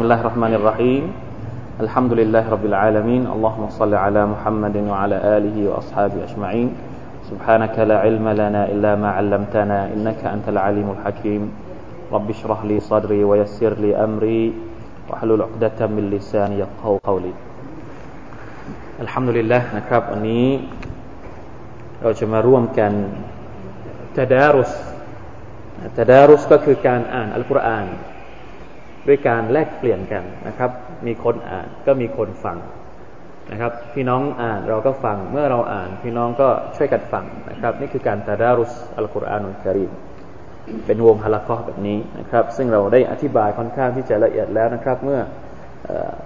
بسم الله الرحمن الرحيم الحمد لله رب العالمين اللهم صل على محمد وعلى آله وأصحابه أجمعين سبحانك لا علم لنا إلا ما علمتنا إنك أنت العليم الحكيم رب اشرح لي صدري ويسر لي أمري واحلل عقدة من لساني يفقهوا قولي الحمد لله นะครับวันนี้เราจะมาร่วมกันตดารุสตดารุสก็คือการอ่านอัลกุรอาน ด้วยการแลกเปลี่ยนกันนะครับ มีคนอ่านก็มีคนฟังนะครับ พี่น้องอ่านเราก็ฟัง เมื่อเราอ่าน พี่น้องก็ช่วยกันฟังนะครับ นี่คือการตาดารุสอัลกุรอานุลกิริมเป็นวงฮาละกอแบบนี้นะครับ ซึ่งเราได้อธิบายค่อนข้างที่จะละเอียดแล้วนะครับ เมื่อ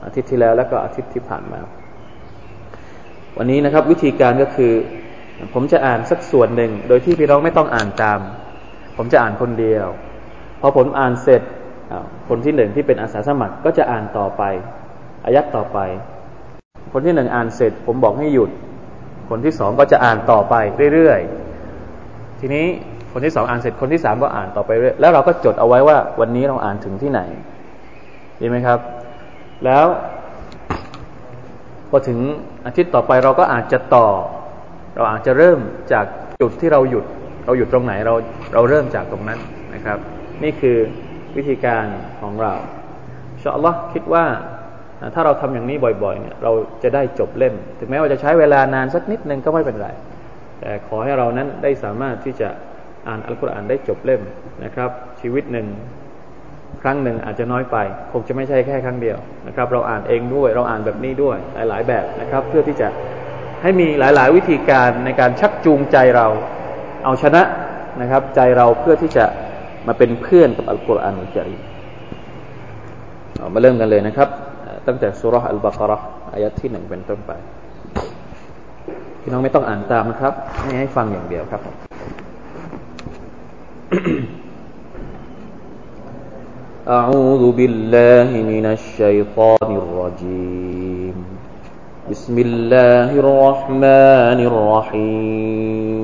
อาทิตย์ที่แล้วแล้วก็อาทิตย์ที่ผ่านมา วันนี้นะครับวิธีการก็คือ ผมจะอ่านสักส่วนหนึ่ง โดยที่พี่น้องไม่ต้องอ่านตาม ผมจะอ่านคนเดียวพอผมอ่านเสร็จ คนที่หนึ่งที่เป็นอาสาสมัครก็จะอ่านต่อไป อายัดต่อไป คนที่หนึ่งอ่านเสร็จ ผมบอกให้หยุด คนที่สองก็จะอ่านต่อไปเรื่อยๆ ทีนี้คนที่สองอ่านเสร็จ คนที่สามก็อ่านต่อไปเรื่อยแล้วเราก็จดเอาไว้ว่า วันนี้เราอ่านถึงที่ไหน ดีไหมครับ แล้วพอถึงอาทิตย์ต่อไปเราก็อาจจะต่อ เราอาจจะเริ่มจากจุดที่เราหยุด เราหยุดตรงไหนเราเราเริ่มจากตรงนั้นนะครับ นี่คือ วิธีการของเราชอัลลอฮ์คิดว่าถ้าเราทำอย่างนี้บ่อยๆเนี่ยเราจะได้จบเล่ม ถึงแม้ว่าจะใช้เวลานานสักนิดนึงก็ไม่เป็นไร แต่ขอให้เรานั้นได้สามารถที่จะอ่านอัลกุรอานได้จบเล่มนะครับ ชีวิตหนึ่งครั้งหนึ่งอาจจะน้อยไป คงจะไม่ใช่แค่ครั้งเดียวนะครับ เราอ่านเองด้วย เราอ่านแบบนี้ด้วยหลายๆแบบนะครับ เพื่อที่จะให้มีหลายๆวิธีการในการชักจูงใจเราเอาชนะนะครับ ใจเราเพื่อที่จะ มาเป็นเพื่อนกับอัลกุรอานอัลกิริมมาเริ่มกันเลยนะครับ ตั้งแต่สุรษอัลบากรห์อายัดที่หนึ่งเป็นต้นไป พี่น้องไม่ต้องอ่านตามนะครับ ให้ให้ฟังอย่างเดียวครับ أعوذ بالله من الشيطان الرجيم بسم الله الرحمن الرحيم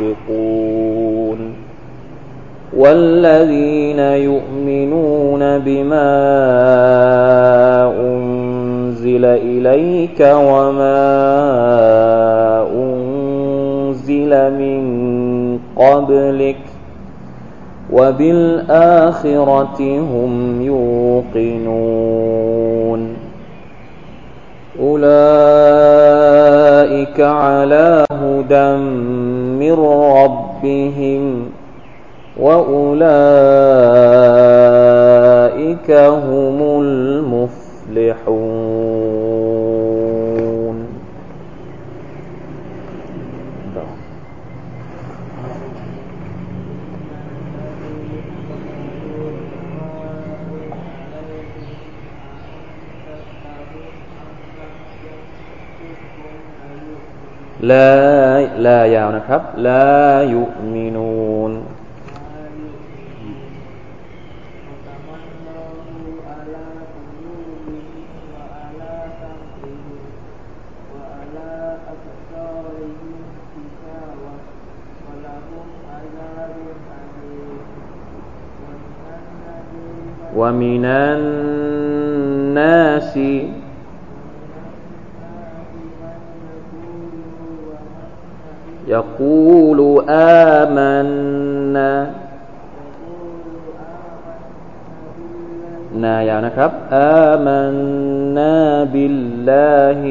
ينفقون والذين يؤمنون بما أنزل إليك وما أنزل من قبلك وبالآخرة هم يوقنون أولئك على هدى من ربهم وأولئك هم المفلحون لا ลายาวนะครับลายุมินูนวมินันนาสี يقول آمنا นายาวนะครับ آمنا بالله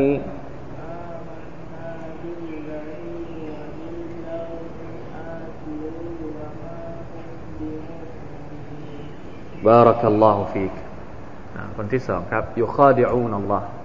بارك الله فيك คนที่สองครับ يخادعون الله وما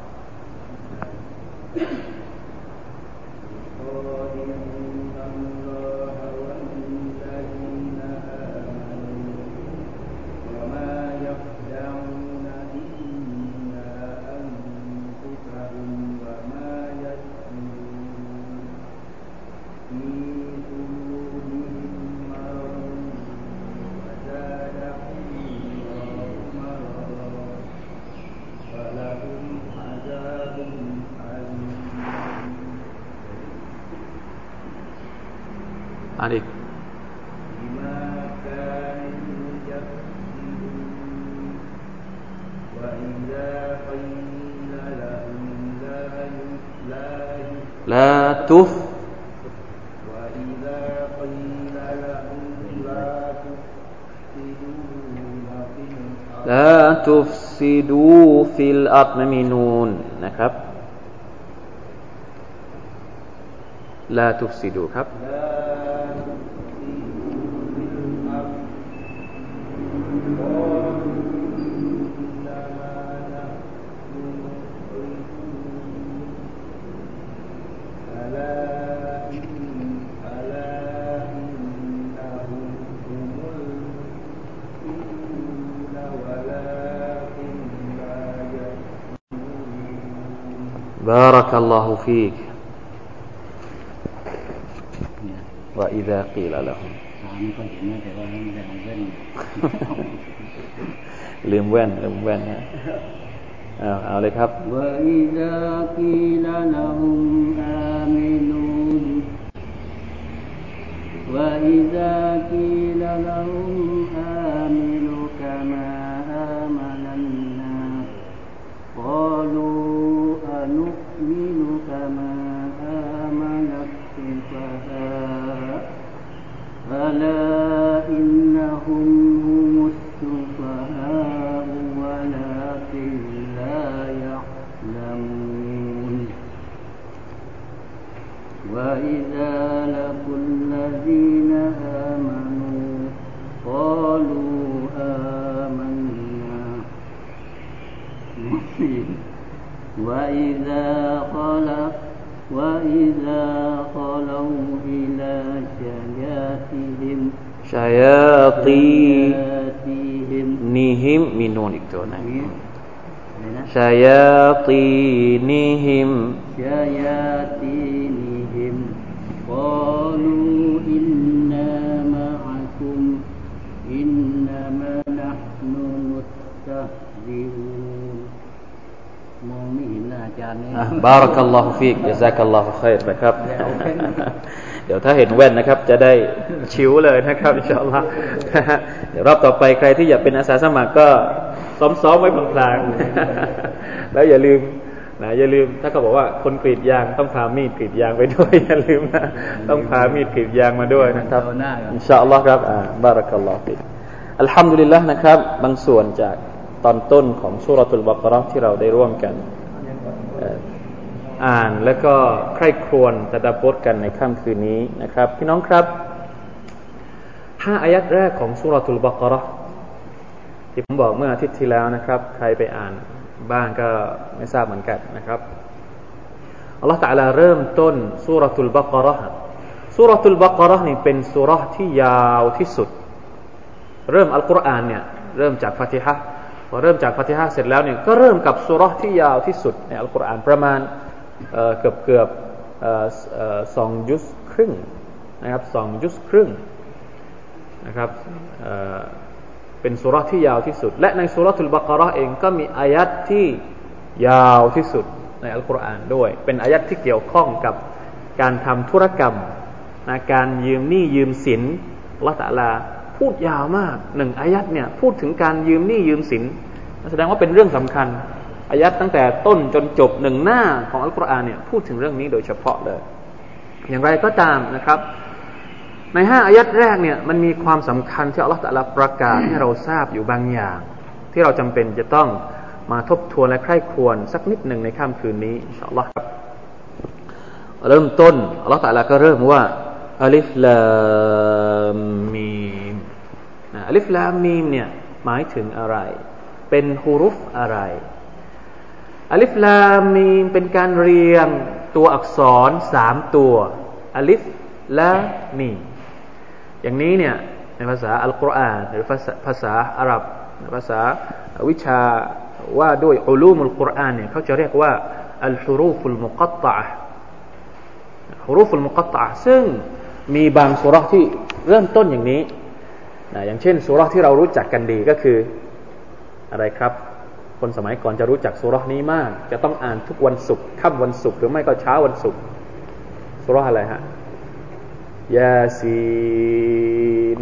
ดไม่มีนูนนะครับลาทุกสิดูครับ بارك الله فيك وإذا قيل لهم ลืมแว่นลืมแว่นนะเอาเอาเลยครับ وإذا قيل لهم آمنوا وإذا قيل لهم ألا إنهم هم السفهاء ولكن لا يعلمون وإذا لقوا الذين آمنوا قالوا آمنا وإذا خلا وإذا خلوا إلى شياطهم شياطينهمมีนูนอีกตัวหนึง شياطينهم شياطينهم قالوا إنا معكم إنما نحن مستهزئون มองไม่เห็นหน้าอาจารย์นี่ อ่ะบารักัลลอฮุฟีกยาซักัลลอฮุขอยรนะครับ เดี๋ยวถ้าเห็นแว่นนะครับ จะได้ชิวเลยนะครับอินชาอัลลอฮ์เดี๋ยวรอบต่อไปใครที่อยากเป็นอาสาสมัครก็ซ้อมๆไว้พลางๆแล้วอย่าลืมนะอย่าลืมถ้าเขาบอกว่าคนกรีดยางต้องพามีดกรีดยางไปด้วยอย่าลืมนะต้องพามีดกรีดยางมาด้วยนะครับเอาหน้าก่อน إن شاء الله ครับอ่า بارك الله فيك الحمد لله นะครับ บางส่วนจากตอนต้นของสุรตุลบากเราะห์ที่เราได้ร่วมกันเอ่านแล้วก็ใคร่ครวญตะดับบทกันในค่ำคืนนี้นะครับ พี่น้องครับห้าอายัดแรกของสุรตุลบากราะห์ที่ผมบอกเมื่ออาทิตย์ที่แล้วนะครับ ใครไปอ่านบ้างก็ไม่ทราบเหมือนกันนะครับอัลลอฮฺตะลาเริ่มต้นสุรตุลบากราะห์สุรตุลบากราะห์นี่เป็นสุรห์ที่ยาวที่สุด เริ่มอัลกุรอานเนี่ยเริ่มจากฟาติฮะพอเริ่มจากฟาติฮะเสร็จแล้วเนี่ยก็เริ่มกับสุรห์ที่ยาวที่สุดในอัลกุรอานประมาณ เกือบเกือบสองยุสครึ่งนะครับสองยุสครึ่งนะครับเป็นสุรที่ยาวที่สุด และในสุราะห์ตุลบากระเองก็มีอายัดที่ยาวที่สุดในอัลกุรอานด้วย เป็นอายัดที่เกี่ยวข้องกับการทำธุรกรรมนะการยืมหนี้ยืมสินลลอฮฺตะลาพูดยาวมากหนึ่งอายัดเนี่ยพูดถึงการยืมหนี้ยืมสินแสดงว่าเป็นเรื่องสำคัญ อายัดตั้งแต่ต้นจนจบหนึ่งหน้าของอัลกุรอานเนี่ยพูดถึงเรื่องนี้โดยเฉพาะเลย อย่างไรก็ตามนะครับ ในห้าอายัดแรกเนี่ยมันมีความสำคัญที่อัลลอฮฺตะอาลาประกาศให้เราทราบอยู่บางอย่าง ที่เราจำเป็นจะต้องมาทบทวนและใคร่ควญสักนิดหนึ่งในค่ำคืนนี้อินชาอัลลอฮฺครับเริ่มต้นอัลลอฮฺตะอาลาก็เริ่มว่า ألف لام ميم ألف لام ميم เนี่ยหมายถึงอะไร เป็น حروف อะไร ألف لام ميم เป็นการเรียงตัวอักษรสามตัว ألف لام ميم อย่างนี้เนี่ยในภาษาอัลกุรอานหรือภาษาภาษาอาหรับภาษาวิชาว่าด้วย علوم القرآن เนี่ยเขาจะเรียกว่าอัลฮุรูฟุลมุกัตตะฮุรูฟุลมุกัตตะซึ่งมีบางสุราที่เริ่มต้นอย่างนี้นะอย่างเช่นสุราที่เรารู้จักกันดีก็คืออะไรครับ คนสมัยก่อนจะรู้จักสุรานี้มาก จะต้องอ่านทุกวันศุกร์ค่ำวันศุกร์หรือไม่ก็เช้าวันศุกร์สุราะห์อะไรฮะยาซีน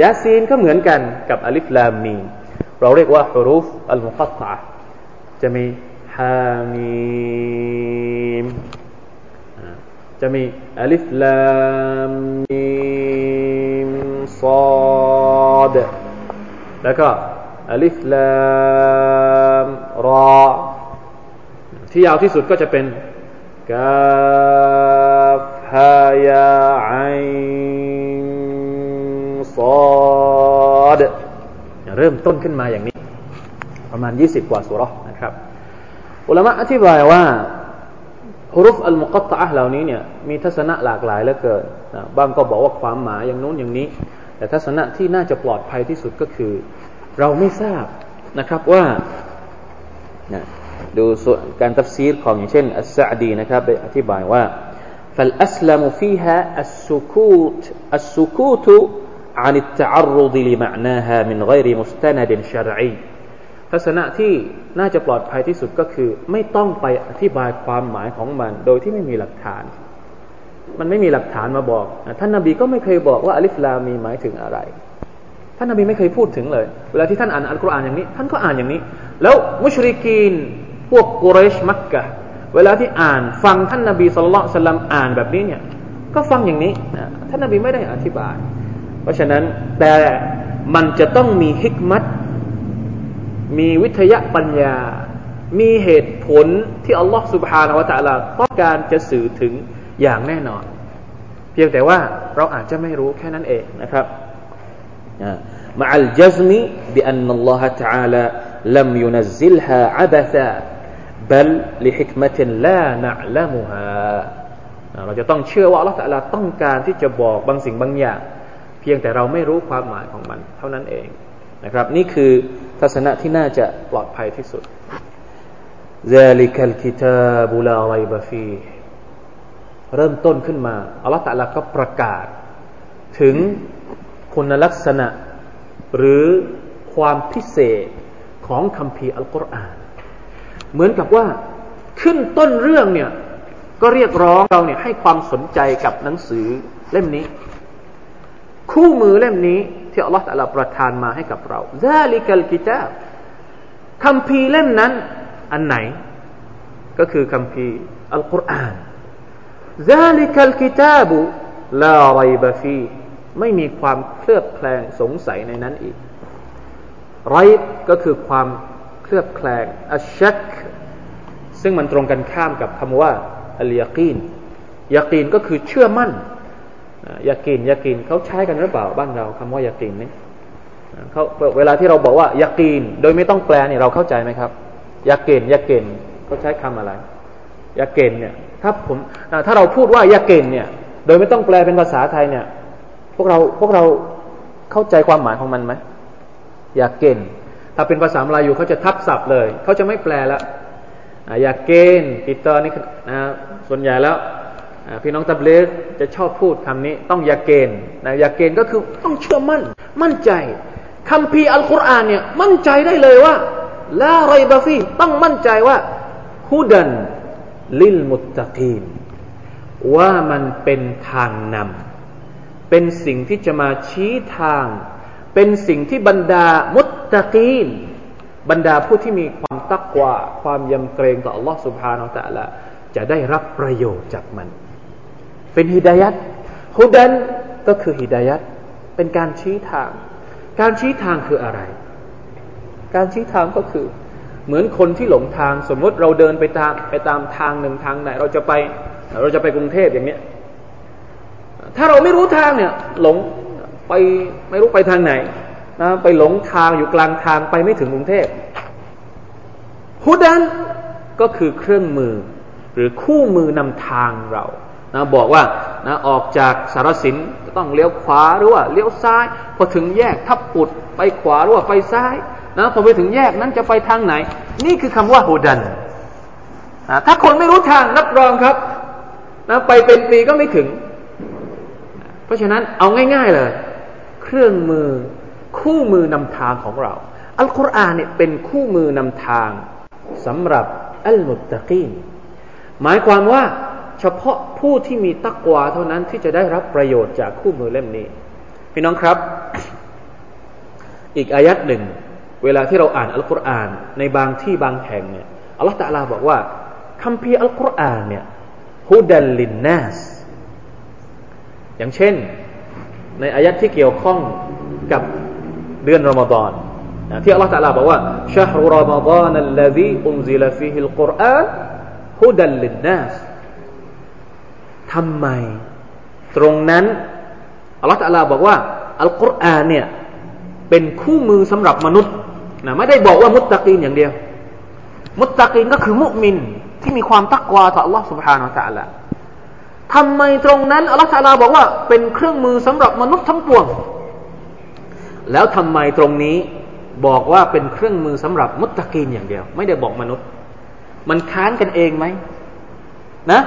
ยาซีนก็เหมือนกันกับอัลิฟลามีเราเรียกว่าฮุรุฟอัลมุกัตตะจะมีฮามีมจะมีอัลิฟลามมีมซอดแล้วก็ อัลิฟลามรอ ที่ยาวที่สุดก็จะเป็นกาฟฮายาไอซอดเริ่มต้นขึ้นมาอย่างนี้ ประมาณ 20 กว่าสุรนะครับ อุลามะอธิบายว่าฮุรุฟอัลมุกัตตะเหล่านี้เนี่ยมีทัศนะหลากหลายเหลือเกินบางก็บอกว่าความหมายอย่างนู้นอย่างนี้ แต่ทัศนะที่น่าจะปลอดภัยที่สุดก็คือ เราไม่ทราบนะครับว่าดูส่วนการตัฟซีรของอย่างเช่นอัสซาดีนะครับได้อธิบายว่า فالأسلم فيها السكوت السكوت عن التعرض لمعناها من غير مستند شرعي ทัศนะที่น่าจะปลอดภัยที่สุดก็คือ ไม่ต้องไปอธิบายความหมายของมัน โดยที่ไม่มีหลักฐาน มันไม่มีหลักฐานมาบอก ท่านนาบีก็ไม่เคยบอกว่าอัลิฟลามีหมายถึงอะไร ท่านนบีไม่เคยพูดถึงเลย เวลาที่ท่านอ่านอัลกุรอานอย่างนี้ ท่านก็อ่านอย่างนี้ แล้วมุชริกีนพวกกุเรชมักกะเวลาที่อ่านฟังท่านนบีสุลต่านสลัมอ่านแบบนี้เนี่ย ก็ฟังอย่างนี้ท่านนบีไม่ได้อธิบาย เพราะฉะนั้นแต่มันจะต้องมีฮิกมัตมีวิทยาปัญญา มีเหตุผลที่อัลลอฮฺสุบฮานาวะตะลาต้องการจะสื่อถึงอย่างแน่นอน เพียงแต่ว่าเราอาจจะไม่รู้แค่นั้นเองนะครับ ม ع الجزم بأن الله تعالى لم ينزلها عبثا بل لحكمة لا نعلمها เราจะต้องเชื่อว่าอัลลอฮฺต้องการที่จะบอกบางสิ่งบางอย่าง เพียงแต่เราไม่รู้ความหมายของมัน เท่านั้นเองนะครับนี่คือทัศนะที่น่าจะปลอดภัยที่สุด ذلك الكتاب لا ريب فيه เริ่มต้นขึ้นมาอัลลอฮฺตะลาก็ประกาศ ถึง คุณลักษณะ หรือความพิเศษของคำพีอัลกุรอาน เหมือนกับว่าขึ้นต้นเรื่องเนี่ยก็เรียกร้องเราเนี่ยให้ความสนใจกับหนังสือเล่มนี้ คู่มือเล่มนี้ที่อัลลอฮฺตะลาประทานมาให้กับเราซาลิกัลกิตาบคำพีเล่มนั้นอันไหน ก็คือคำพีอัลกุรอานซาลิกัลกิตาบุลาไรบะฟี ไม่มีความเคลือบแคลงสงสัยในนั้นอีกไรก็คือความเคลือบแคลงอัชชักซึ่งมันตรงกันข้ามกับคำว่าอัลยากีนยากีนก็คือเชื่อมั่นยากินยากินเขาใช้กันหรือเปล่าบ้านเราคำว่ายากินนี่เขาเวลาที่เราบอกว่ายากินโดยไม่ต้องแปลเนี่ยเราเข้าใจไหมครับยากินยากินเขาใช้คำอะไรยาเกณเนี่ยถ้าผมถ้าเราพูดว่ายาเกณเนี่ย โดยไม่ต้องแปลเป็นภาษาไทยเนี่ย พวกเราพวกเราเข้าใจความหมายของมันไหมอยากเกณฑ์ถ้าเป็นภาษามลายูเขาจะทับศัพท์เลย เขาจะไม่แปลแล้วยากเกณฑ์ปิเตอร์นี่นะส่วนใหญ่แล้วพี่น้องตับเลสจะชอบพูดคำนี้ ต้องอยากเกณฑ์นะอยากเกณฑ์ก็คือต้องเชื่อมั่น มั่นใจคำพีอัลกุรอานเนี่ยมั่นใจได้เลยว่าลาไรบาฟีต้องมั่นใจว่าฮุดันลิลมุตตะกีนว่ามันเป็นทางนำ เป็นสิ่งที่จะมาชี้ทาง เป็นสิ่งที่บรรดามุตตะกีนบรรดาผู้ที่มีความตักกว่าความยำเกรงต่อ Allah سبحانه และ تعالى จะได้รับประโยชน์จากมันเป็นฮิดายัดฮุดันก็คือฮิดายัดเป็นการชี้ทาง การชี้ทางคืออะไร การชี้ทางก็คือ เหมือนคนที่หลงทาง สมมติเราเดินไปตามไปตามทางหนึ่งทางไหน เราจะไป เราจะไปกรุงเทพอย่างเนี้ย ถ้าเราไม่รู้ทางเนี่ย หลงไปไม่รู้ไปทางไหนนะไปหลงทางอยู่กลางทางไปไม่ถึงกรุงเทพฮุดันก็คือเครื่องมือ หรือคู่มือนำทางเรานะบอกว่านะออกจากสารสินต้องเลี้ยวขวาหรือว่าเลี้ยวซ้าย พอถึงแยกทับปุดไปขวาหรือว่าไปซ้ายนะพอไปถึงแยกนั้นจะไปทางไหน นี่คือคำว่าโฮดันนะถ้าคนไม่รู้ทางรับรองครับนะไปเป็นปีก็ไม่ถึง เพราะฉะนั้นเอาง่าย ๆเลย เครื่องมือคู่มือนำทางของเรา อัลกุรอานเนี่ยเป็นคู่มือนำทางสำหรับอัลมุตตะกีนหมายความว่าเฉพาะผู้ที่มีตักวาเท่านั้นที่จะได้รับประโยชน์จากคู่มือเล่มนี้ พี่น้องครับ อีกอายัดหนึ่ง เวลาที่เราอ่านอัลกุรอาน ในบางที่บางแห่งเนี่ยอัลลอฮฺตะลาบอกว่าคำพีอัลกุรอานเนี่ยฮุดัลลินนัส อย่างเช่น ในอายัดที่เกี่ยวข้องกับเดือนรอมฎอนที่อัลลอฮฺตะลาบอกว่าชาฮรุรอมฎานัลลซีอุนซิลฟีฮิลกุรอานฮุดัลลินนัสทำไม ตรงนั้นอัลลอฮฺตะลาบอกว่าอัลกุรอานเนี่ยเป็นคู่มือสำหรับมนุษย์นะไม่ได้บอกว่ามุตตะกีนอย่างเดียว มุตตะกีนก็คือมุมินที่มีความตักวาต่อ Allah سبحانه และ تعالى ทำไมตรงนั้นอัลลอฮฺตะลาบอกว่าเป็นเครื่องมือสำหรับมนุษย์ทั้งปวง แล้วทำไมตรงนี้บอกว่าเป็นเครื่องมือสำหรับมุตตะกีนอย่างเดียว ไม่ได้บอกมนุษย์ มันค้านกันเองไหมนะ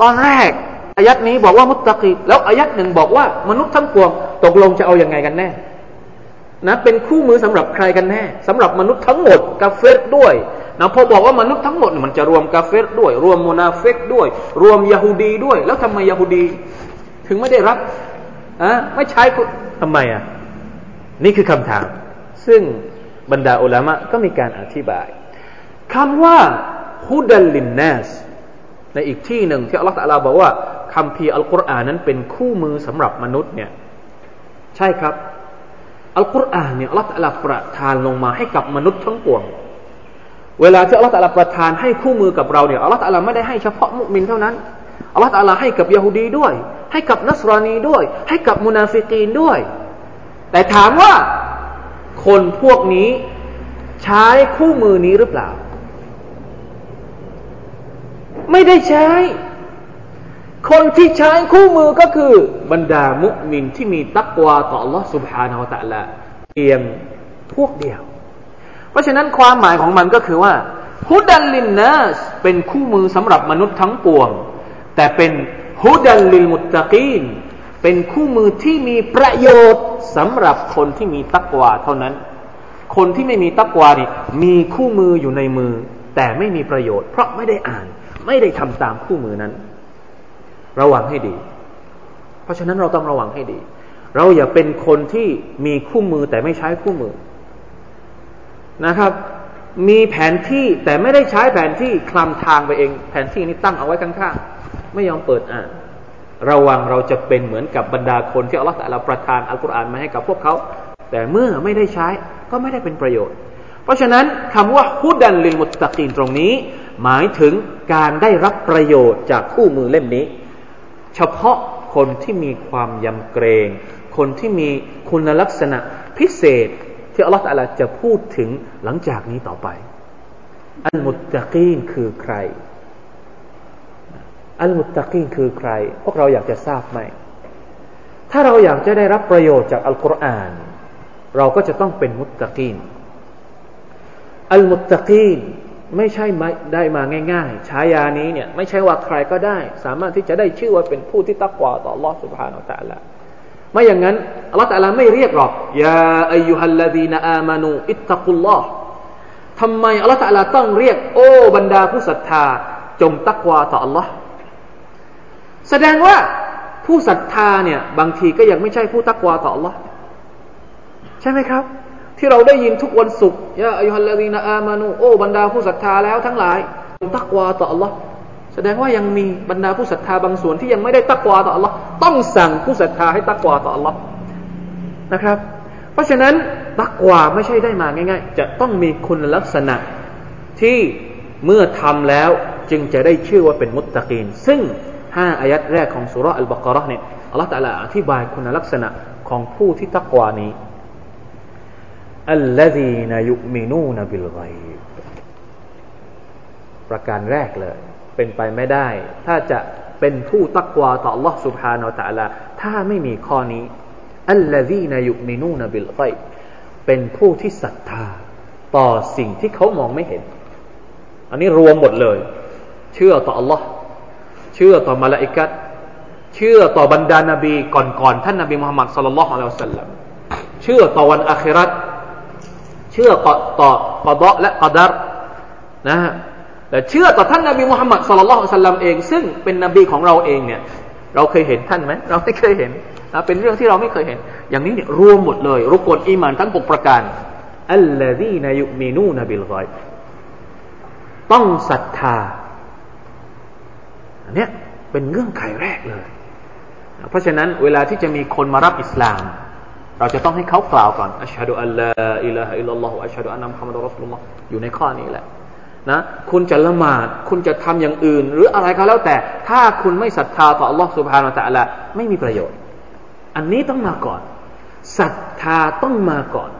ตอนแรกอายัดนี้บอกว่ามุตตะกีแล้วอายัดหนึ่งบอกว่ามนุษย์ทั้งปวง ตกลงจะเอาอยัางไงกันแน่นะเป็นคู่มือสำหรับใครกันแน่สำหรับมนุษย์ทั้งหมดกาเฟรด้วย นะพอบอกว่ามนุษย์ทั้งหมดมันจะรวมกาเฟรด้วย รวมโมนาเฟกด้วย รวมยาฮูดีด้วย แล้วทำไมยาฮูดี ถึงไม่ได้รับอะไม่ใช้ทำไมอะนี่คือคำถาม ซึ่งบรรดาอุลามะก็มีการอธิบายคำว่าฮุดัลลินนัสในอีกที่หนึ่งที่อัลลอฮฺตะลาบอกว่าคำพีอัลกุรอานนั้นเป็นคู่มือสำหรับมนุษย์เนี่ยใช่ครับ อัลกุรอานเนี่ยอัลลอฮฺตะลาประทานลงมาให้กับมนุษย์ทั้งปวง เวลาที่อัลลอฮฺตะลาประทานให้คู่มือกับเราเนี่ยอัลลอฮฺตะลาไม่ได้ให้เฉพาะมุมินเท่านั้นอัลลอฮฺตะลาให้กับยาฮูดีด้วย ให้กับนัสรานีด้วย ให้กับมุนาฟิกีนด้วย แต่ถามว่าคนพวกนี้ใช้คู่มือนี้หรือเปล่า ไม่ได้ใช้ คนที่ใช้คู่มือก็คือ บรรดามุมินที่มีตักวาต่อ Allah سبحانه และ تعالى เพียงพวกเดียว เพ ราะฉะนั้นความหมายของมันก็คือว่าฮุดัลลินนัสเป็นคู่มือสำหรับมนุษย์ทั้งปวง แต่เป็นฮุดัลลิลมุตตะกีนเป็นคู่มือที่มีประโยชน์สำหรับคนที่มีตักวาเท่านั้น คนที่ไม่มีตักวานี่มีคู่มืออยู่ในมือ แต่ไม่มีประโยชน์ เพราะไม่ได้อ่าน ไม่ได้ทำตามคู่มือนั้น ระวังให้ดี เพราะฉะนั้นเราต้องระวังให้ดี เราอย่าเป็นคนที่มีคู่มือแต่ไม่ใช้คู่มือ นะครับ มีแผนที่แต่ไม่ได้ใช้แผนที่คลำทางไปเอง แผนที่นี้ตั้งเอาไว้ข้างๆไม่ยอมเปิดอ่านระวังเราจะเป็นเหมือนกับบรรดาคนที่อัลลอฮฺเราประทานอัลกุรอานมาให้กับพวกเขา แต่เมื่อไม่ได้ใช้ก็ไม่ได้เป็นประโยชน์ เพราะฉะนั้นคำว่าฮุดันลิลมุตตะกีนตรงนี้ หมายถึงการได้รับประโยชน์จากคู่มือเล่มนี้ เฉพาะคนที่มีความยำเกรง คนที่มีคุณลักษณะพิเศษ ที่อัลลอฮฺจะพูดถึงหลังจากนี้ต่อไป อัลมุตตะกีนคือใครอัลมุตตะกีคือใคร พวกเราอยากจะทราบไหม ถ้าเราอยากจะได้รับประโยชน์จากอัลกุรอาน เราก็จะต้องเป็นมุตตะกีนอัลมุตตะกีนไม่ใช่ได้มาง่ายๆฉายานี้เนี่ยไม่ใช่ว่าใครก็ได้ สามารถที่จะได้ชื่อว่าเป็นผู้ที่ตักวาต่อ Allah سبحانه และ تعالى ไม่อย่างนั้นอัลลอฮฺตะลไม่เรียกหรอกยาอายุฮัลลาดีนอามานูอิตตะกุลลอฮ์ทำไมอัลลอฮฺตะลาต้องเรียก โอ้บรรดาผู้ศรัทธา จงตักวาต่ออัลลอฮ์แสดงว่าผู้ศรัทธาเนี่ยบางทีก็ยังไม่ใช่ผู้ตักวาต่ออัลลอฮ์ใช่ไหมครับ ที่เราได้ยินทุกวันศุกร์ยาอายุฮัลลาดีนอามานูโอ้บรรดาผู้ศรัทธาแล้วทั้งหลายจงตักวาต่ออัลลอฮ์ แสดงว่ายังมีบรรดาผู้ศรัทธาบางส่วนที่ยังไม่ได้ตักวาต่อ Allah ต้องสั่งผู้ศรัทธาให้ตักวาต่อ Allah นะครับ เพราะฉะนั้นตักวาไม่ใช่ได้มาง่าย ๆ จะต้องมีคุณลักษณะที่เมื่อทำแล้วจึงจะได้ชื่อว่าเป็นมุตตะกีน ซึ่งห้าอายัดแรกของสุรอัลบากรห์เนี่ยอัลลอฮฺตะลาอธิบายคุณลักษณะของผู้ที่ตักวานี้อัลลซีนยุมินูนบิลไกประการแรกเลย เป็นไปไม่ได้ ถ้าจะเป็นผู้ตักวาต่อ Allah سبحانه และ تعالى ถ้าไม่มีข้อนี้อัลลซีนยุมินูนบิลไกเป็นผู้ที่ศรัทธา ต่อสิ่งที่เขามองไม่เห็น อันนี้รวมหมดเลย เชื่อต่อ Allah เชื่อต่อมาลาอิกัดเชื่อต่อบรรดานาบีก่อนๆท่านนาบีมุฮัมมัดสุลลัลลอฮุอะลัยฮิวสัลลัมเชื่อต่อวันอาคิรัตเชื่อต่อต่อกอดะและกอดัรนะฮะ แต่เชื่อต่อท่านนบีมุฮัมมัดสุลลัลสัลลัมเอง ซึ่งเป็นนบีของเราเองเนี่ยเราเคยเห็นท่านไหมเราไม่เคยเห็นนะเป็นเรื่องที่เราไม่เคยเห็น อย่างนี้เนี่ยรวมหมดเลย รุกลอีมานทั้งปกประการอัลลอฮีนายุมินูนบิลไกต้องศรัทธาอันนี้เป็นเงื่อนไขแรกเลย เพราะฉะนั้นเวลาที่จะมีคนมารับอิสลาม เราจะต้องให้เขากล่าวก่อนอัชฮะดุอัลลอฮ์อิลลาฮ์อิลลัลลอฮ์อัชฮะดุอันนัมฮัมมัดรัสุลลอฮ์อยู่ในข้อนี้แหละ นะคุณจะละหมาด คุณจะทำอย่างอื่น หรืออะไรก็แล้วแต่ ถ้าคุณไม่ศรัทธาต่อ Allah سبحانه และ تعالى ไม่มีประโยชน์ อันนี้ต้องมาก่อนศรัทธาต้องมาก่อน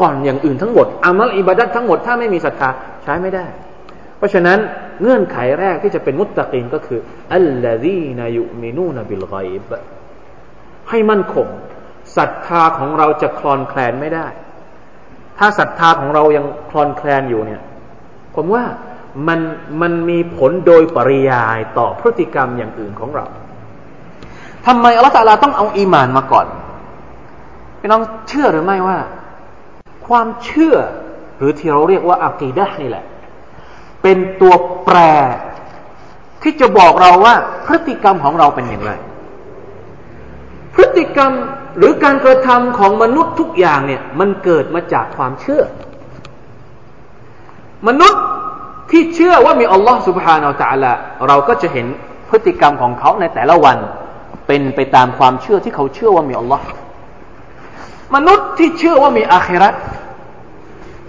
ก่อนอย่างอื่นทั้งหมดอามัลอิบาดัตทั้งหมดถ้าไม่มีศรัทธาใช้ไม่ได้ เพราะฉะนั้นเงื่อนไขแรกที่จะเป็นมุตตะกีนก็คืออัลลอฮีนายุมินูนบิลไกบให้มั่นคงศรัทธาของเราจะคลอนแคลนไม่ได้ ถ้าศรัทธาของเรายังคลอนแคลนอยู่เนี่ย ผมว่ามันมันมีผลโดยปริยายต่อพฤติกรรมอย่างอื่นของเราทำไมอัลลอฮฺตาลาต้องเอาอีมานมาก่อนพี่น้องเชื่อหรือไม่ว่า ความเชื่อหรือที่เราเรียกว่าอักีดะนี่แหละ เป็นตัวแปรที่จะบอกเราว่า พฤติกรรมของเราเป็นอย่างไร พฤติกรรมหรือการกระทำของมนุษย์ทุกอย่างเนี่ย มันเกิดมาจากความเชื่อ มนุษย์ที่เชื่อว่ามีอัลลอฮ์สุบฮานาอัลลอฮเราก็จะเห็นพฤติกรรมของเขาในแต่ละวัน เป็นไปตามความเชื่อที่เขาเชื่อว่ามีอัลลอฮ์มนุษย์ที่เชื่อว่ามีอาครัต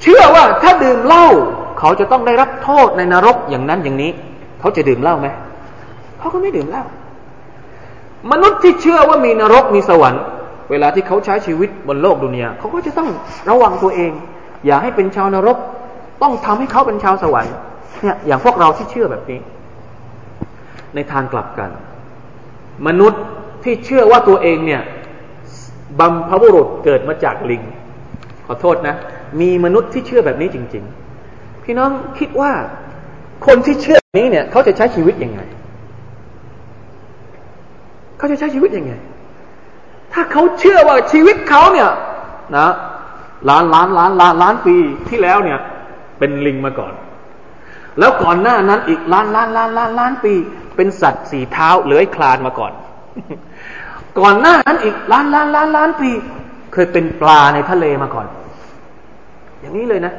เชื่อว่าถ้าดื่มเหล้าเขาจะต้องได้รับโทษในนรกอย่างนั้นอย่างนี้ เขาจะดื่มเหล้าไหมเขาก็ไม่ดื่มเหล้ามนุษย์ที่เชื่อว่ามีนรกมีสวรรค์ เวลาที่เขาใช้ชีวิตบนโลกดุนยาเขาก็จะต้องระวังตัวเอง อย่าให้เป็นชาวนรก ต้องทำให้เขาเป็นชาวสวรรค์เนี่ยอย่างพวกเราที่เชื่อแบบนี้ ในทางกลับกัน มนุษย์ที่เชื่อว่าตัวเองเนี่ยบัมพบุรุษเกิดมาจากลิง ขอโทษนะ มีมนุษย์ที่เชื่อแบบนี้จริง ๆ พี่น้องคิดว่า คนที่เชื่อนี้เนี่ย เขาจะใช้ชีวิตยังไง เขาจะใช้ชีวิตยังไง ถ้าเขาเชื่อว่าชีวิตเขาเนี่ย นะล้านล้านล้านล้านล้านปีที่แล้วเนี่ย เป็นลิงมาก่อน แล้วก่อนหน้านั้นอีกล้านล้านล้านล้านล้านปี เป็นสัตว์สี่เท้าเลื้อยคลานมาก่อน ก่อนหน้านั้นอีกล้านล้านล้านล้านปี เคยเป็นปลาในทะเลมาก่อน อย่างนี้เลยนะ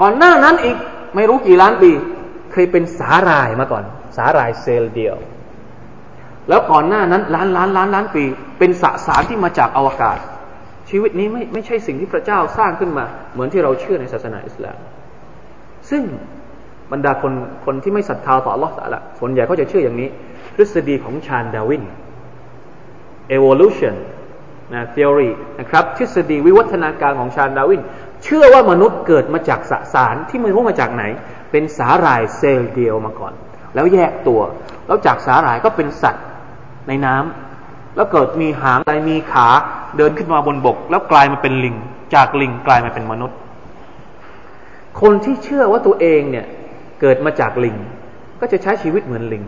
ก่อนหน้านั้นอีกไม่รู้กี่ล้านปี เคยเป็นสาหร่ายมาก่อน สาหร่ายเซลล์เดียว แล้วก่อนหน้านั้นล้านล้านล้านล้านปี เป็นสสารที่มาจากอวกาศชีวิตนี้ไม่ไม่ใช่สิ่งที่พระเจ้าสร้างขึ้นมา เหมือนที่เราเชื่อในศาสนาอิสลาม ซึ่งบรรดาคนคนที่ไม่ศรัทธาต่อ Allah ละส่วนใหญ่ก็จะเชื่ออย่างนี้ ทฤษฎีของชาญดาวิน evolution นะ theory นะครับทฤษฎีวิวัฒนาการของชาญดาวิน เชื่อว่ามนุษย์เกิดมาจากสสารที่ไม่รู้มาจากไหน เป็นสาหร่ายเซลล์เดียวมาก่อน แล้วแยกตัว แล้วจากสาหร่ายก็เป็นสัตว์ในน้ำแล้วเกิดมีหางอะไรมีขาเดินขึ้นมาบนบก แล้วกลายมาเป็นลิง จากลิงกลายมาเป็นมนุษย์ คนที่เชื่อว่าตัวเองเนี่ยเกิดมาจากลิง ก็จะใช้ชีวิตเหมือนลิง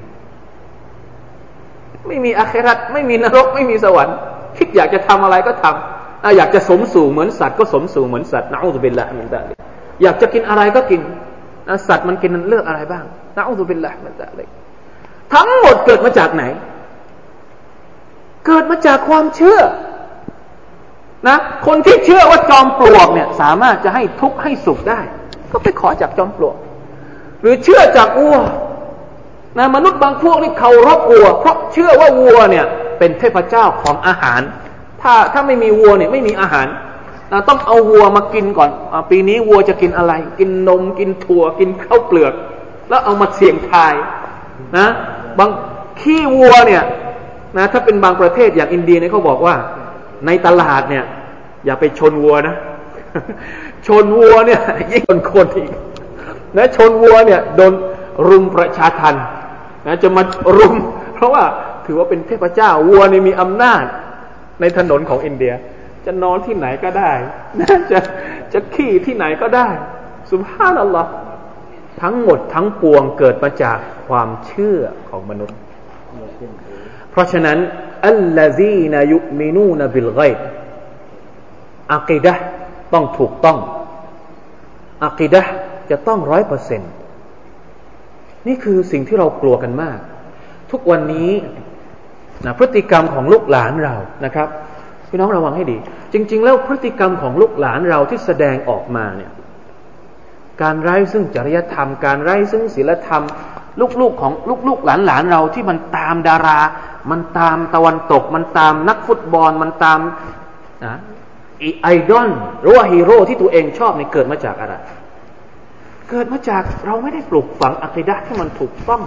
ไม่มีอาครัตไม่มีนรก ไม่มีสวรรค์ คิดอยากจะทำอะไรก็ทำอยากจะสมสู่เหมือนสัตว์ก็สมสู่เหมือนสัตว์นะอุบิลละมินตาลิอยากจะกินอะไรก็กินสัตว์มันกินเลือกอะไรบ้างนะอุบิลละมินตาลิทั้งหมดเกิดมาจากไหน เกิดมาจากความเชื่อนะคนที่เชื่อว่าจอมปลวกเนี่ย สามารถจะให้ทุกข์ให้สุขได้ ก็ไปขอจากจอมปลวก หรือเชื่อจากวัวนะมนุษย์บางพวกนี่เคารพวัว เพราะเชื่อว่าวัวเนี่ย เป็นเทพเจ้าของอาหาร ถ้าถ้าไม่มีวัวเนี่ยไม่มีอาหารนะต้องเอาวัวมากินก่อนอปีนี้วัวจะกินอะไร กินนมกินถั่วกินข้าวเปลือก แล้วเอามาเสี่ยงทายนะบางขี้วัวเนี่ยนะถ้าเป็นบางประเทศอย่างอินเดียเนี่ยเขาบอกว่า ในตลาดเนี่ย อย่าไปชนวัวนะ ชนวัวเนี่ยยิ่งคนคนอีกนะชนวัวเนี่ยโดนรุมประชาทันนะจะมารุม เพราะว่าถือว่าเป็นเทพเจ้าวัวนี่มีอำนาจในถนนของอินเดีย จะนอนที่ไหนก็ได้นะจะจะขี่ที่ไหนก็ได้ สุภาพนัลลอฮ์ทั้งหมดทั้งปวงเกิดมาจากความเชื่อของมนุษย์ เพราะฉะนั้นอัลลซีนยุมินูนบิลไกอักีดะ ต้องถูกต้องอักีดะจะต้องร้อยเปอร์เซ็นต์นี่คือสิ่งที่เรากลัวกันมาก ทุกวันนี้นะพฤติกรรมของลูกหลานเรานะครับพี่น้องระวังให้ดี จริง ๆ แล้วพฤติกรรมของลูกหลานเราที่แสดงออกมาเนี่ยการไร้ซึ่งจริยธรรม การไร้ซึ่งศีลธรรม ลูกๆของลูกๆหลานๆเราที่มันตามดารา มันตามตะวันตก มันตามนักฟุตบอลมันตามนะ ไอดอลหรือว่าฮีโร่ที่ตัวเองชอบเนี่ยเกิดมาจากอะไร เกิดมาจากเราไม่ได้ปลูกฝังอัคดะที่มันถูกต้อง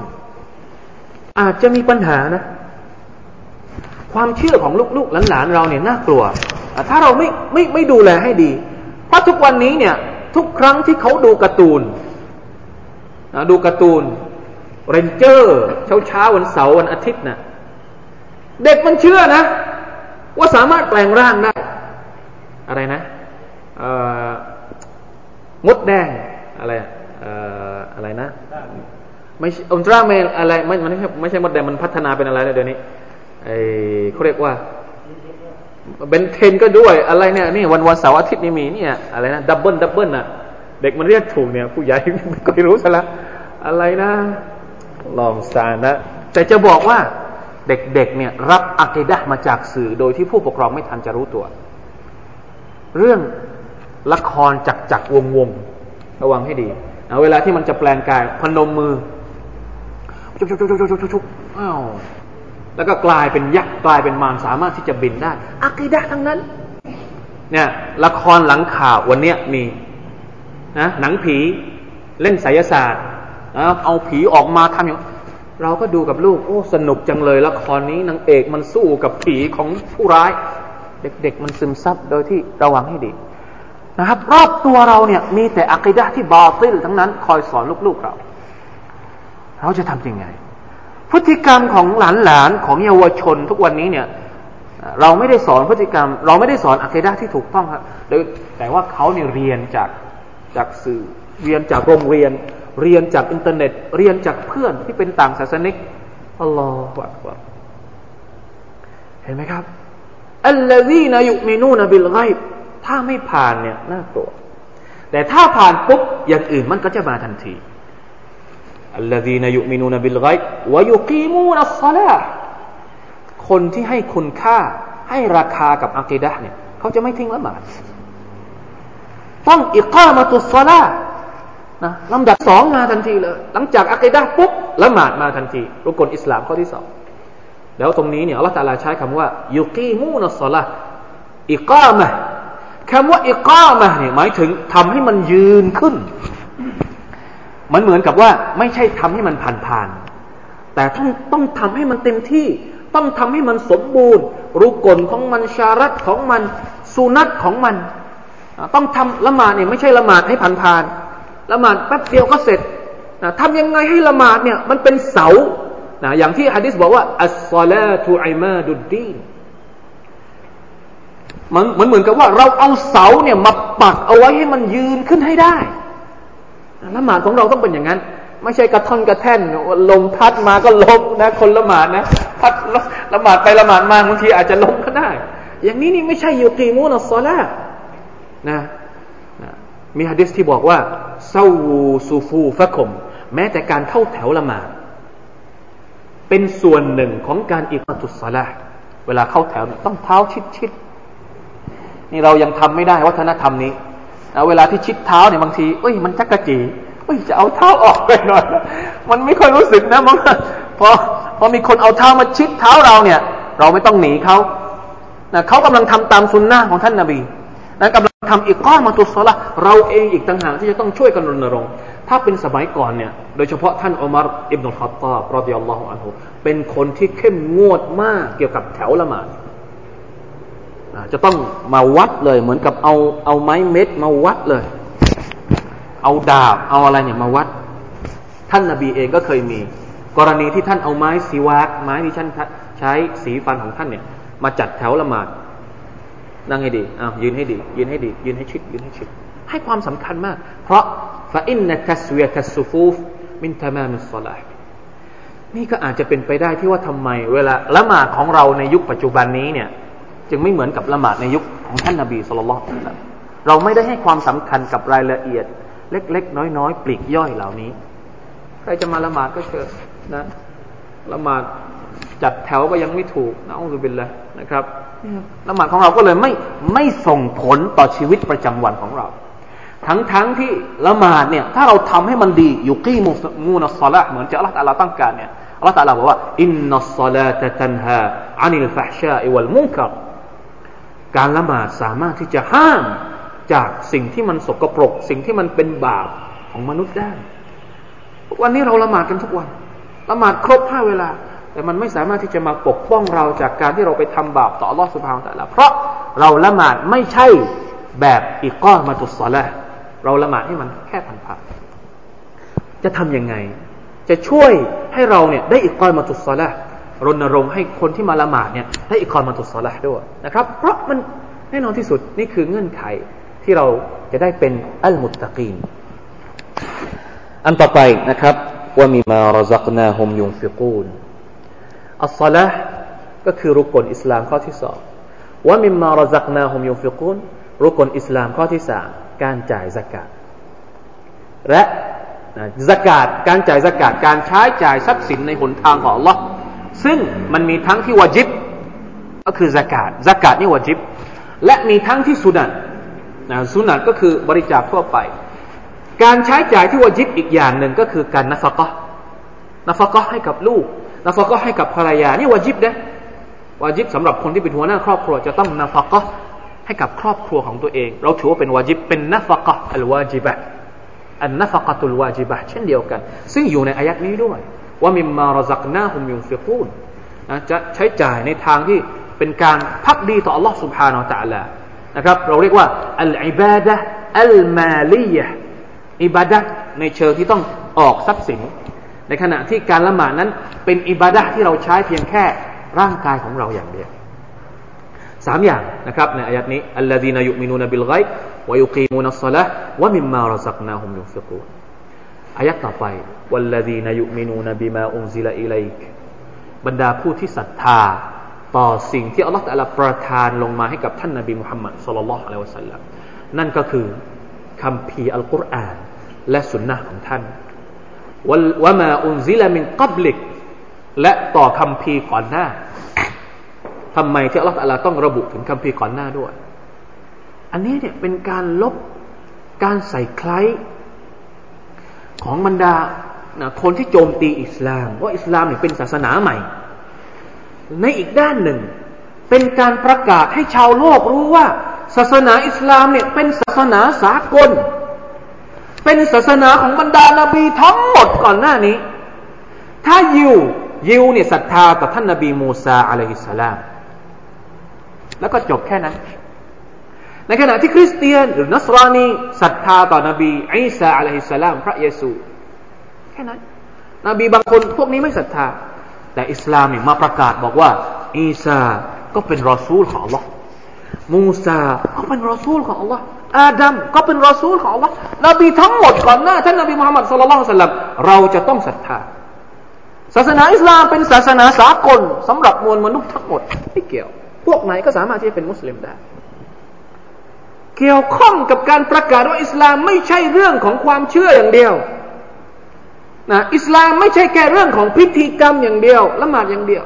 อาจจะมีปัญหานะ ความเชื่อของลูกๆหลานๆเราเนี่ยน่ากลัว ถ้าเราไม่ไม่ไม่ดูแลให้ดี เพราะทุกวันนี้เนี่ย ทุกครั้งที่เขาดูการ์ตูนนะดูการ์ตูนเรนเจอร์เช้าเช้าวันเสาร์วันอาทิตย์นะเด็กมันเชื่อนะ ว่าสามารถแปลงร่างได้ อะไรนะมดแดงอะไรอะไรนะไม่อุลตร้าเมลอะไรไม่ไม่ใช่ไม่ใช่มดแดงมันพัฒนาเป็นอะไรแล้วเดี๋ยวนี้ไอเขาเรียกว่าเบนเทนก็ด้วยอะไรเนี่ยนี่วันวันเสาร์อาทิตย์นี่มีเนี่ยอะไรนะดับเบิลดับเบิลอะเด็กมันเรียกถูกเนี่ย ผู้ใหญ่ไม่เคยรู้ซะละอะไรนะ ลองสานะแต่จะบอกว่าเด็กๆเนี่ย รับอักดะมาจากสื่อโดยที่ผู้ปกครองไม่ทันจะรู้ตัว เรื่องละครจักจักวงวงระวังให้ดีเวลาที่มันจะแปลงกายพนมมือชุกชุกชุกชุกชุกชุกอ้าวแล้วก็กลายเป็นยักษ์กลายเป็นมารสามารถที่จะบินได้อักีดะทั้งนั้น เนี่ย ละครหลังข่าววันเนี้ยมีนะหนังผีเล่นไสยศาสตร์นะเอาผีออกมาทำอย่างเราก็ดูกับลูก โอ้ สนุกจังเลยละครนี้นางเอกมันสู้กับผีของผู้ร้าย เด็ก ๆ มันซึมซับโดยที่ระวังให้ดีนะครับ รอบตัวเราเนี่ยมีแต่ عقيدة ที่ باطل ทั้งนั้นคอยสอนลูกๆเรา เราจะทำยังไง พฤติกรรมของหลานๆของเยาวชนทุกวันนี้เนี่ย เราไม่ได้สอนพฤติกรรม เราไม่ได้สอน عقيدة ที่ถูกต้องครับแต่ว่าเขาเนี่ยเรียนจากจากสื่อเรียนจากโรงเรียน เรียนจากอินเทอร์เน็ต เรียนจากเพื่อนที่เป็นต่างศาสนิกالله أكبر เห็นไหมครับ الذين يؤمنون بالغيب ถ้าไม่ผ่านเนี่ยน่ากลัวแต่ถ้าผ่านปุ๊บอย่างอื่นมันก็จะมาทันทีالذين يؤمنون بالغيب ويقيمون الصلاة คนที่ให้คุณค่าให้ราคากับ عقيدة เนี่ยเขาจะไม่ทิ้งละหมาดต้อง إقامة الصلاةนะลำดับสองมาทันทีเลย หลังจากอักีดะปุ๊บละหมาดมาทันทีรุกลอิสลามข้อที่สอง แล้วตรงนี้เนี่ยอัลลอฮฺตาลาใช้คำว่ายุกีมูนัสลาอิกามะคำว่าอิกามะเนี่ยหมายถึงทำให้มันยืนขึ้น มันเหมือนกับว่าไม่ใช่ทำให้มันผ่านๆแต่ต้องต้องทำให้มันเต็มที่ ต้องทำให้มันสมบูรณ์ รุกลของมันชารัตของมันสุนัตของมัน ต้องทำละหมาดเนี่ยไม่ใช่ละหมาดให้ผ่านๆละหมาดแป๊บเดียวก็เสร็จทำยังไงให้ละหมาดเนี่ยมันเป็นเสา นะอย่างที่ฮะดิษบอกว่าอัสซาลาตุอิมาดุดดีนมันเหมือนเหมือนกับว่าเราเอาเสาเนี่ยมาปักเอาไว้ให้มันยืนขึ้นให้ได้ละหมาดของเราต้องเป็นอย่างนั้น ไม่ใช่กระท่อนกระแท่นลมพัดมาก็ล้มนะ คนละหมาดนะพัดละหมาดไปละหมาดมาบางทีอาจจะล้มก็ได้ อย่างนี้นี่ไม่ใช่อยูกีมูนัสซาลานะนะมีฮะดิษที่บอกว่าเซาวูซูฟูฟะคม แม้แต่การเข้าแถวละหมาด เป็นส่วนหนึ่งของการอิกตุสลาเวลาเข้าแถวต้องเท้าชิดๆนี่เรายังทำไม่ได้วัฒนธรรมนี้เอาเวลาที่ชิดเท้าเนี่ยบางทีเอ้ยมันจักกะจีเอ้ยจะเอาเท้าออกไปหน่อยมันไม่ค่อยรู้สึกนะมันพอพอมีคนเอาเท้ามาชิดเท้าเราเนี่ย เราไม่ต้องหนีเขานะเขากำลังทำตามสุนนะของท่านนาบี นะกำลังทำอีกก้อนมาตุสละเราเองอีกต่างหากที่จะต้องช่วยกันรณรงค์ถ้าเป็นสมัยก่อนเนี่ยโดยเฉพาะท่านอุมารอิบนุลขัตตาบรดิยัลลอฮุอันฮุเป็นคนที่เข้มงวดมากเกี่ยวกับแถวละหมาดจะต้องมาวัดเลย เหมือนกับเอาเอาไม้เม็ดมาวัดเลย เอาดาบเอาอะไรเนี่ยมาวัด ท่านนาบีเองก็เคยมี กรณีที่ท่านเอาไม้สีวากไม้ที่ท่านใช้สีฟันของท่านเนี่ย มาจัดแถวละหมาด นั่งให้ดีอ้าวยืนให้ดี ยืนให้ดี ยืนให้ชิด ยืนให้ชิด ให้ความสำคัญมาก เพราะฟาอินนัตัสเวียตัสซูฟูฟมินทามามิสลานี่ก็อาจจะเป็นไปได้ที่ว่าทำไม เวลาละหมาดของเราในยุคปัจจุบันนี้เนี่ย จึงไม่เหมือนกับละหมาดในยุคของท่านนาบีสุลต่านเราไม่ได้ให้ความสำคัญกับรายละเอียด เล็ก ๆ น้อย ๆ ปลีกย่อยเหล่านี้ ใครจะมาละหมาดก็เชิญนะละหมาด จัดแถวก็ยังไม่ถูกนะอัลลอฮฺบิลละนะครับละหมาดของเราก็เลยไม่ไม่ส่งผลต่อชีวิตประจำวันของเรา ทั้งทั้งที่ละหมาดเนี่ย ถ้าเราทำให้มันดีอยู่กี้มูมูนัสซาละเหมือนที่อัลลอฮฺตาลาตั้งการเนี่ยอัลลอฮฺตาลาบอกว่าอินนัสซาลาตตันฮาอานิลฟะชาอิวัลมุนกัรการละหมาดสามารถที่จะห้ามจากสิ่งที่มันสกปรก สิ่งที่มันเป็นบาปของมนุษย์ได้ วันนี้เราละหมาดกันทุกวัน ละหมาดครบห้าเวลา แต่มันไม่สามารถที่จะมาปกป้องเราจากการที่เราไปทำบาปต่ออัลลอฮฺสุบฮานตะละเพราะเราละหมาดไม่ใช่แบบอีกก้อนมาตุสซาละเราละหมาดให้มันแค่ผ่านๆจะทํำยังไง จะช่วยให้เราเนี่ยได้อีกก้อนมาตุสซาละรณรงค์ให้คนที่มาละหมาดเนี่ยได้อีกก้อนมาตุสซาละด้วยนะครับ เพราะมันแน่นอนที่สุดนี่คือเงื่อนไขที่เราจะได้เป็นอัลมุตตะกีนอันต่อไปนะครับว่ามีมารซักนาฮุมยุงฟิกูน อัลซาละก็คือรุกลอิสลามข้อที่สองว่ามิมมารซักนาฮุมยุฟิกูนรุกลอิสลามข้อที่สามการจ่ายสกาดและสกาดการจ่ายสกาดการใช้จ่ายทรัพย์สินในหนทางของ Allah ซึ่งมันมีทั้งที่วาจิบ ก็คือสกาดสกาดนี่วาจิบ และมีทั้งที่สุนัตนะสุนัตก็คือบริจาคทั่วไป การใช้จ่ายที่วาจิบอีกอย่างหนึ่งก็คือการนัฟกะนัฟกะให้กับลูก นัฟกะให้กับภรรยา นี่วาจิบนะวาจิบสำหรับคนที่เป็นหัวหน้าครอบครัวจะต้องนัฟกะให้กับครอบครัวของตัวเอง เราถือว่าเป็นวาจิบ เป็นนัฟกะอัลวาจิบะอันนัฟกะตุลวาจิบะเช่นเดียวกัน ซึ่งอยู่ในอายัดนี้ด้วย ว่ามิมมารซักนาฮุมยุนฟิกูนนะจะใช้จ่ายในทางที่เป็นการพักดีต่อ Allah سبحانه และ تعالى นะครับ เราเรียกว่าอัลอิบาดะอัลมาลียะอิบาดะในเชิงที่ต้องออกทรัพย์สิน ในขณะที่การละหมาดนั้นเป็นอิบาดะที่เราใช้เพียงแค่ร่างกายของเราอย่างเดียวสามอย่างนะครับในอายัดนี้อัลลอฮีนายุมินูนบิลไกويقيمون الصلاة ومما رزقناهم ينفقون آية ต่อไป والذين يؤمنون بما أنزل إليك บรรดาผู้ที่ศรัทธาต่อสิ่งที่อัลลอฮฺตะลาประทานลงมาให้กับท่านนบีมุฮัมมัดสุลลัลลอฮุอะลัยวะสัลลัมนั่นก็คือคำพีอัลกุรอาน และสุนนะของท่าน วะมาอุนซิลามินกับลิก และต่อคำพีก่อนหน้าทำไมที่อัลลอฮฺต้องระบุถึงคำพีก่อนหน้าด้วย อันนี้เนี่ยเป็นการลบการใส่คล้ายของบรรดาคนที่โจมตีอิสลาม ว่าอิสลามเนี่ยเป็นศาสนาใหม่ ในอีกด้านหนึ่ง เป็นการประกาศให้ชาวโลกรู้ว่า ศาสนาอิสลามเนี่ยเป็นศาสนาสากล เป็นศาสนาของบรรดานาบีทั้งหมด ก่อนหน้านี้ ถ้ายิวยิวเนี่ยศรัทธาต่อท่านนาบีมูซาอะลัยฮิสสลาม แล้วก็จบแค่นั้น ในขณะที่คริสเตียน หรือนัสรานีศรัทธาต่อนบีอิสาอะลัยฮิสสลาม พระเยซู แค่นั้น นบีบางคนพวกนี้ไม่ศรัทธา แต่อิสลามเนี่ยมาประกาศบอกว่าอีสาก็เป็นรอซูลของ Allah มูซาก็เป็นรอซูลของ Allah อาดัมก็เป็นรอซูลของ Allah นบีทั้งหมดก่อนหน้าท่านนบีมุฮัมมัดสุลลัลสัลลัมเราจะต้องศรัทธาศาสนาอิสลามเป็นศาสนาสากลสำหรับมวลมนุษย์ทั้งหมดไม่เกี่ยว พวกไหนก็สามารถที่จะเป็นมุสลิมได้ เกี่ยวข้องกับการประกาศว่าอิสลามไม่ใช่เรื่องของความเชื่ออย่างเดียวนะอิสลามไม่ใช่แค่เรื่องของพิธีกรรมอย่างเดียวละหมาดอย่างเดียว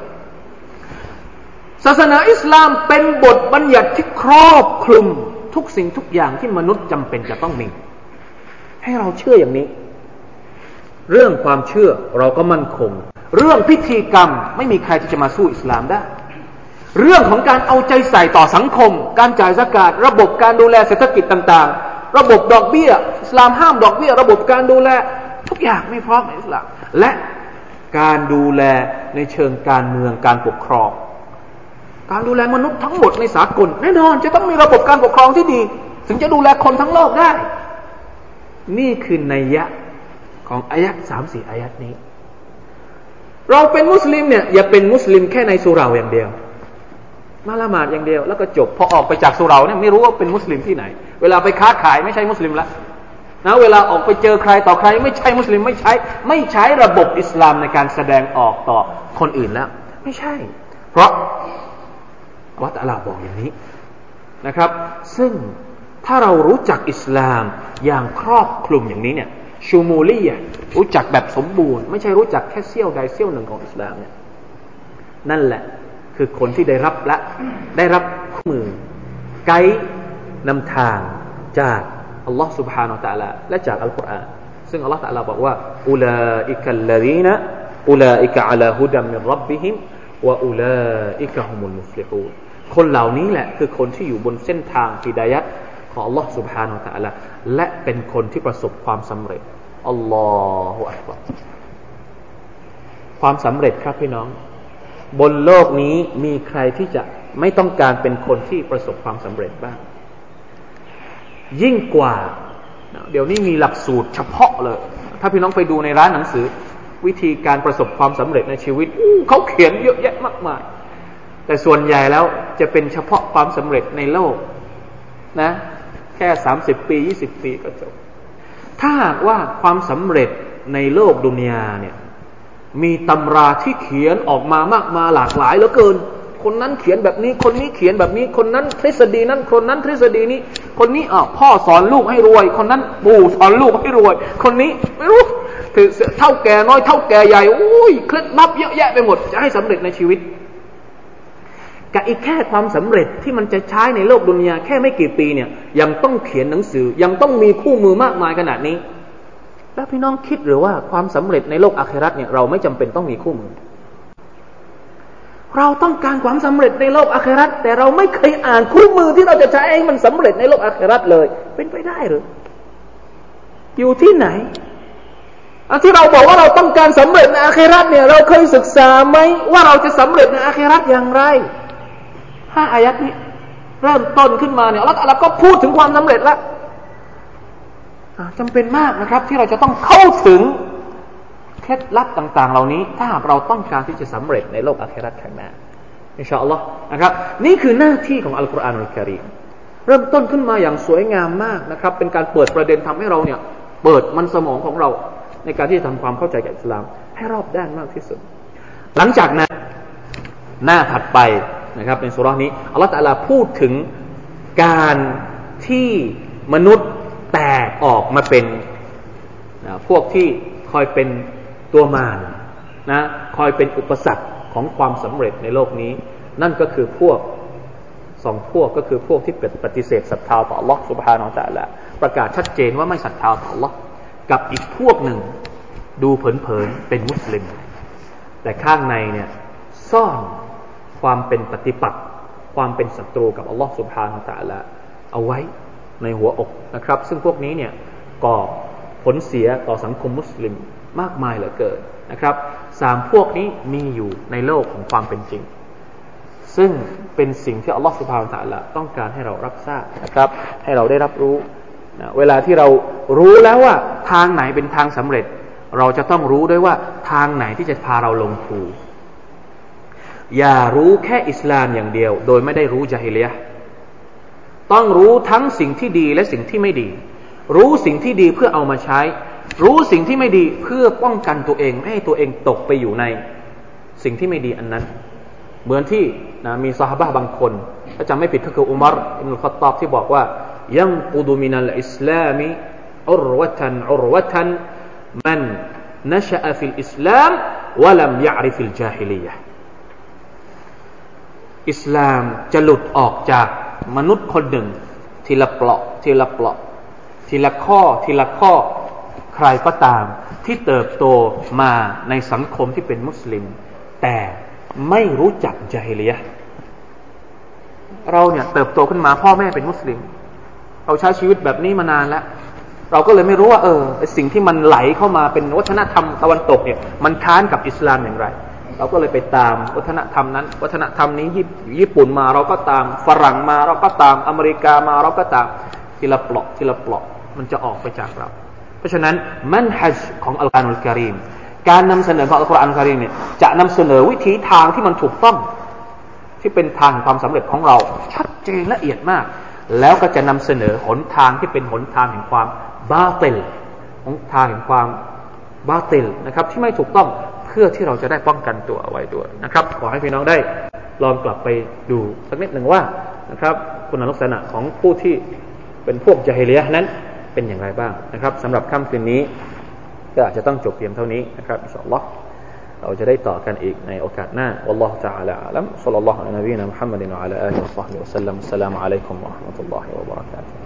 ศาสนาอิสลามเป็นบทบัญญัติที่ครอบคลุม ทุกสิ่งทุกอย่างที่มนุษย์จำเป็นจะต้องมี ให้เราเชื่ออย่างนี้ เรื่องความเชื่อเราก็มั่นคง เรื่องพิธีกรรมไม่มีใครที่จะมาสู้อิสลามได้ เรื่องของการเอาใจใส่ต่อสังคม การจ่ายสกาดระบบการดูแลเศรษฐกิจต่างๆ ระบบดอกเบี้ยอิสลามห้ามดอกเบี้ย ระบบการดูแล ทุกอย่างไม่พร้อมในอิสลามและการดูแลในเชิงการเมืองการปกครอง การดูแลมนุษย์ทั้งหมดในสากลแน่นอนจะต้องมีระบบการปกครองที่ดี ถึงจะดูแลคนทั้งโลกได้ นี่คือนัยยะของอายัดสามสี่อายัดนี้ เราเป็นมุสลิมเนี่ยอย่าเป็นมุสลิมแค่ในสุราอย่างเดียว มาละหมาดอย่างเดียว แล้วก็จบพอออกไปจากสุราเนี่ยไม่รู้ว่าเป็นมุสลิมที่ไหน เวลาไปค้าขายไม่ใช่มุสลิมละนะเวลาออกไปเจอใครต่อใคร ไม่ใช่มุสลิมไม่ใช้ ไม่ใช้ระบบอิสลามในการแสดงออกต่อคนอื่นแล้ว ไม่ใช่ เพราะ วัตอัลลาบอกอย่างนี้นะครับ ซึ่งถ้าเรารู้จักอิสลามอย่างครอบคลุมอย่างนี้เนี่ย ชูมูลียรู้จักแบบสมบูรณ์ ไม่ใช่รู้จักแค่เสี้ยวใดเสี้ยวหนึ่งของอิสลามเนี่ยนั่นแหละคือคนที่ได้รับและได้รับมือ ไกด์นำทางจากอัลลอฮ์ سبحانه และ تعالى และจากอัลกุรอานซึ่งอัลลอฮ์ تعالى บอกว่าอุลาอิกัลลดีนะอุลาอิกะอัลาฮุดัมมิรับบิฮิม วะอุลาอิกะฮุมุลมุฟลิฮูนคนเหล่านี้แหละคือคนที่อยู่บนเส้นทางฮิดายะของ Allah سبحانه และ تعالى และเป็นคนที่ประสบความสำเร็จอัลลอฮฺอัลลอฮความสำเร็จครับพี่น้อง บนโลกนี้มีใครที่จะไม่ต้องการเป็นคนที่ประสบความสำเร็จบ้าง ยิ่งกว่า เดี๋ยวนี้มีหลักสูตรเฉพาะเลย ถ้าพี่น้องไปดูในร้านหนังสือ วิธีการประสบความสำเร็จในชีวิตเขาเขียนเยอะแยะมากมาย แต่ส่วนใหญ่แล้วจะเป็นเฉพาะความสำเร็จในโลกนะ แค่สามสิบปียี่สิบปีก็จบ ถ้าหากว่าความสำเร็จในโลกดุนยาเนี่ย มีตำราที่เขียนออกมามากมาหลากหลายเหลือเกิน คนนั้นเขียนแบบนี้ คนนี้เขียนแบบนี้ คนนั้นทฤษฎีนั้น คนนั้นทฤษฎีนี้ คนนี้อะพ่อสอนลูกให้รวย คนนั้นปู่สอนลูกให้รวย คนนี้ไม่รู้ เท่าแก่น้อยเท่าแก่ใหญ่อ้ยเคล็ดลับเยอะแยะไปหมด จะให้สำเร็จในชีวิตกับอีกแค่ความสำเร็จที่มันจะใช้ในโลกดุนยาแค่ไม่กี่ปีเนี่ย ยังต้องเขียนหนังสือ ยังต้องมีคู่มือมากมายขนาดนี้ แล้วพี่น้องคิดหรือว่าความสำเร็จในโลกอาคราตเนี่ยเราไม่จำเป็นต้องมีคู่มือ เราต้องการความสำเร็จในโลกอาคราตแต่เราไม่เคยอ่านคู่มือที่เราจะใช้ให้มันสำเร็จในโลกอาคราตเลย เป็นไปได้หรืออยู่ที่ไหน ที่เราบอกว่าเราต้องการสำเร็จในอาคราตเนี่ย เราเคยศึกษาไหมว่าเราจะสำเร็จในอาคราตอย่างไรห้าอายัดนี้เริ่มต้นขึ้นมาเนี่ยแล้วเราก็พูดถึงความสำเร็จแล้วจำเป็นมากนะครับ ที่เราจะต้องเข้าถึงเคล็ดลับต่าง ๆ เหล่านี้ ถ้าหากเราต้องการที่จะสำเร็จในโลกอาคราข้างหน้าอินชาอัลลอฮ์นะครับ นี่คือหน้าที่ของอัลกุรอานอัลกิริมเริ่มต้นขึ้นมาอย่างสวยงามมากนะครับ เป็นการเปิดประเด็นทำให้เราเนี่ย เปิดมันสมองของเรา ในการที่จะทำความเข้าใจกับอิสลาม ให้รอบด้านมากที่สุด หลังจากนั้นหน้าถัดไปนะครับในสุรานี้อัลลอฮฺตะลาพูดถึงการที่มนุษย์แตกออกมาเป็นนะพวกที่คอยเป็นตัวมารนะคอยเป็นอุปสรรคของความสำเร็จในโลกนี้ นั่นก็คือพวกสองพวกก็คือพวกที่ปฏิเสธศรัทธาต่อ Allah سبحانه และ تعالى ประกาศชัดเจนว่าไม่ศรัทธาต่อ Allah กับอีกพวกหนึ่ง ดูเผินๆเป็นมุสลิม แต่ข้างในเนี่ยซ่อนความเป็นปฏิปักษ์ความเป็นศัตรูกับอัลลอฮ์สุบฮานาตะละเอาไว้ในหัวอกนะครับ ซึ่งพวกนี้เนี่ยก่อผลเสียต่อสังคมมุสลิมมากมายเหลือเกินนะครับสามพวกนี้มีอยู่ในโลกของความเป็นจริง ซึ่งเป็นสิ่งที่อัลลอฮฺสุบฮานาตะละต้องการให้เรารับทราบนะครับ ให้เราได้รับรู้ นะเวลาที่เรารู้แล้วว่าทางไหนเป็นทางสำเร็จ เราจะต้องรู้ด้วยว่าทางไหนที่จะพาเราลงภูอย่ารู้แค่อิสลามอย่างเดียว โดยไม่ได้รู้จาฮิเลียต้องรู้ทั้งสิ่งที่ดีและสิ่งที่ไม่ดี รู้สิ่งที่ดีเพื่อเอามาใช้ รู้สิ่งที่ไม่ดีเพื่อป้องกันตัวเองไม่ให้ตัวเองตกไปอยู่ในสิ่งที่ไม่ดีอันนั้น เหมือนที่นะมี صحابة บางคนถ้าจำไม่ผิดก็คืออุมัรอิบนุลค็อฏฏอบที่บอกว่า ينقض من الإسلام عروة عروة من نشأ في الإسلام ولم يعرف الجاهليةอิสลามจะหลุดออกจากมนุษย์คนหนึ่ง ทีละเปลาะทีละเปลาะทีละข้อทีละข้อใครก็ตาม ที่เติบโตมาในสังคมที่เป็นมุสลิม แต่ไม่รู้จักจาฮิลียเราเนี่ยเติบโตขึ้นมาพ่อแม่เป็นมุสลิม เราใช้ชีวิตแบบนี้มานานแล้ว เราก็เลยไม่รู้ว่าเออสิ่งที่มันไหลเข้ามาเป็นวัฒนธรรมตะวันตกเนี่ย มันค้านกับอิสลามอย่างไร เราก็เลยไปตามวัฒนธรรมนั้น วัฒนธรรมนี้ญี่ปุ่นมาเราก็ตามฝรั่งมาเราก็ตามอเมริกามาเราก็ตามทีละเปลาะทีละเปลาะมันจะออกไปจากเรา เพราะฉะนั้นมันฮัจของอัลกุรอานอัลกิริมการนำเสนอของอัลกุรอานอัลกิริมเนี่ยจะนำเสนอวิธีทางที่มันถูกต้องที่เป็นทางความสำเร็จของเรา ชัดเจนละเอียดมาก แล้วก็จะนำเสนอหนทางที่เป็นหนทางแห่งความบาเตลหนทางแห่งความบาเตลนะครับ ที่ไม่ถูกต้องเพื่อที่เราจะได้ป้องกันตัวเอาไว้ด้วยนะครับ ขอให้พี่น้องได้ลองกลับไปดูสักนิดหนึ่งว่านะครับคุณลักษณะของผู้ที่เป็นพวกจาฮิเลียนั้นเป็นอย่างไรบ้างนะครับสำหรับค่ำคืนนี้ก็อาจจะต้องจบเพียงเท่านี้นะครับอินชาอัลลอฮ์ เราจะได้ต่อกันอีกในโอกาสหน้า والله تعالى أعلم صلى الله على نبينا محمد وعلى آله وصحبه وسلم السلام عليكم ورحمة الله وبركاته